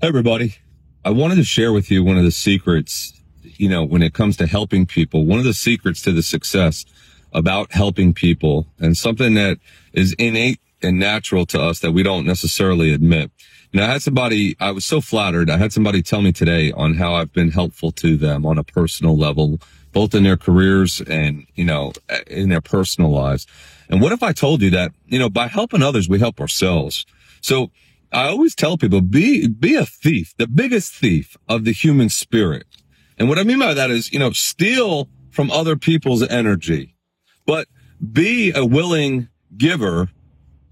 Hey, everybody. I wanted to share with you one of the secrets, you know, when it comes to helping people, one of the secrets to the success about helping people and something that is innate and natural to us that we don't necessarily admit. Know, I had somebody, I was so flattered. I had somebody tell me today on how I've been helpful to them on a personal level, both in their careers and, you know, in their personal lives. And what if I told you that, you know, by helping others, we help ourselves. So I always tell people, be, be a thief, the biggest thief of the human spirit. And what I mean by that is, you know, steal from other people's energy, but be a willing giver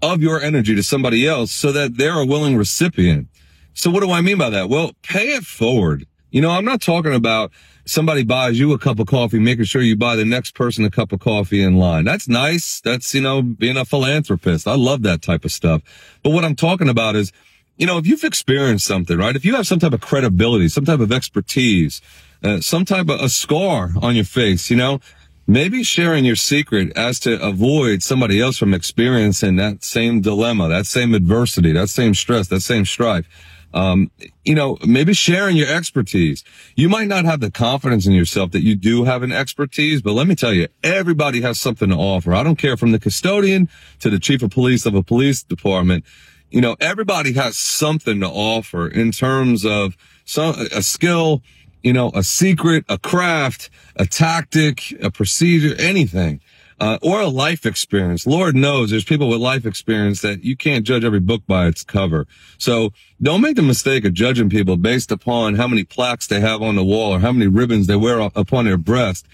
of your energy to somebody else so that they're a willing recipient. So what do I mean by that? Well, pay it forward. You know, I'm not talking about somebody buys you a cup of coffee, making sure you buy the next person a cup of coffee in line. That's nice. That's, you know, being a philanthropist. I love that type of stuff. But what I'm talking about is, you know, if you've experienced something, right? If you have some type of credibility, some type of expertise, uh, some type of a scar on your face, you know, maybe sharing your secret as to avoid somebody else from experiencing that same dilemma, that same adversity, that same stress, that same strife. Um, you know, maybe sharing your expertise. You might not have the confidence in yourself that you do have an expertise, but let me tell you, everybody has something to offer. I don't care from the custodian to the chief of police of a police department. You know, everybody has something to offer in terms of some, a skill, you know, a secret, a craft, a tactic, a procedure, anything. Uh, or a life experience. Lord knows there's people with life experience that you can't judge every book by its cover. So don't make the mistake of judging people based upon how many plaques they have on the wall or how many ribbons they wear upon their breast.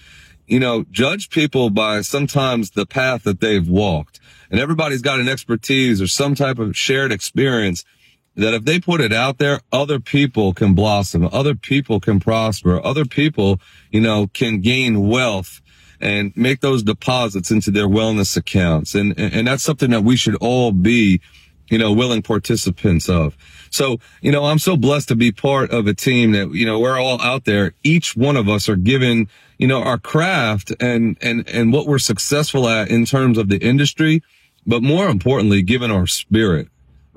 You know, judge people by sometimes the path that they've walked. And everybody's got an expertise or some type of shared experience that if they put it out there, other people can blossom, other people can prosper, other people, you know, can gain wealth and make those deposits into their wellness accounts. And, and that's something that we should all be, you know, willing participants of. So, you know, I'm so blessed to be part of a team that, you know, we're all out there. Each one of us are given, you know, our craft and, and, and what we're successful at in terms of the industry, but more importantly, given our spirit,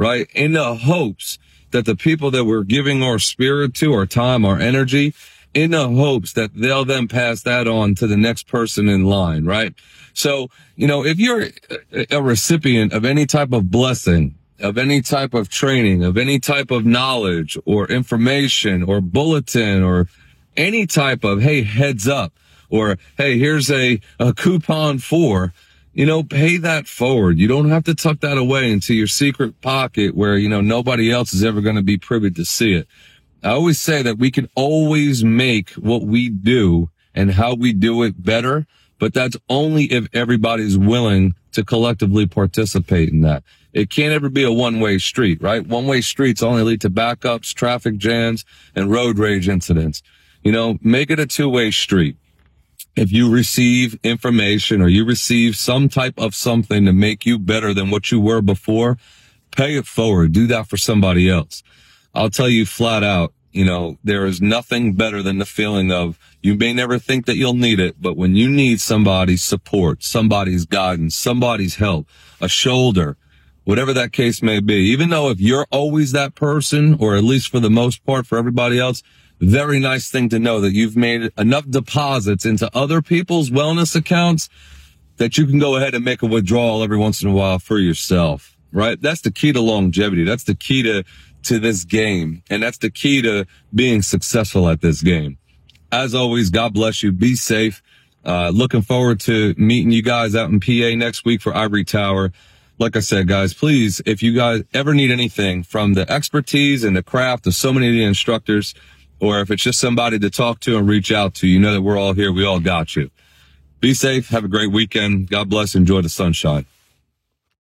right? In the hopes that the people that we're giving our spirit to, our time, our energy, in the hopes that they'll then pass that on to the next person in line, right? So, you know, if you're a recipient of any type of blessing, of any type of training, of any type of knowledge or information or bulletin or any type of, hey, heads up or, hey, here's a, a coupon for, you know, pay that forward. You don't have to tuck that away into your secret pocket where, you know, nobody else is ever going to be privy to see it. I always say that we can always make what we do and how we do it better, but that's only if everybody's willing to collectively participate in that. It can't ever be a one-way street, right? One-way streets only lead to backups, traffic jams, and road rage incidents. You know, make it a two-way street. If you receive information or you receive some type of something to make you better than what you were before, pay it forward. Do that for somebody else. I'll tell you flat out, you know, there is nothing better than the feeling of you may never think that you'll need it, but when you need somebody's support, somebody's guidance, somebody's help, a shoulder, whatever that case may be, even though if you're always that person, or at least for the most part for everybody else, very nice thing to know that you've made enough deposits into other people's wellness accounts that you can go ahead and make a withdrawal every once in a while for yourself, right? That's the key to longevity. That's the key to to this game. And that's the key to being successful at this game. As always, God bless you. Be safe. Uh, looking forward to meeting you guys out in PA next week for Ivory Tower. Like I said, guys, please, if you guys ever need anything from the expertise and the craft of so many of the instructors, or if it's just somebody to talk to and reach out to, you know that we're all here. We all got you. Be safe. Have a great weekend. God bless. Enjoy the sunshine.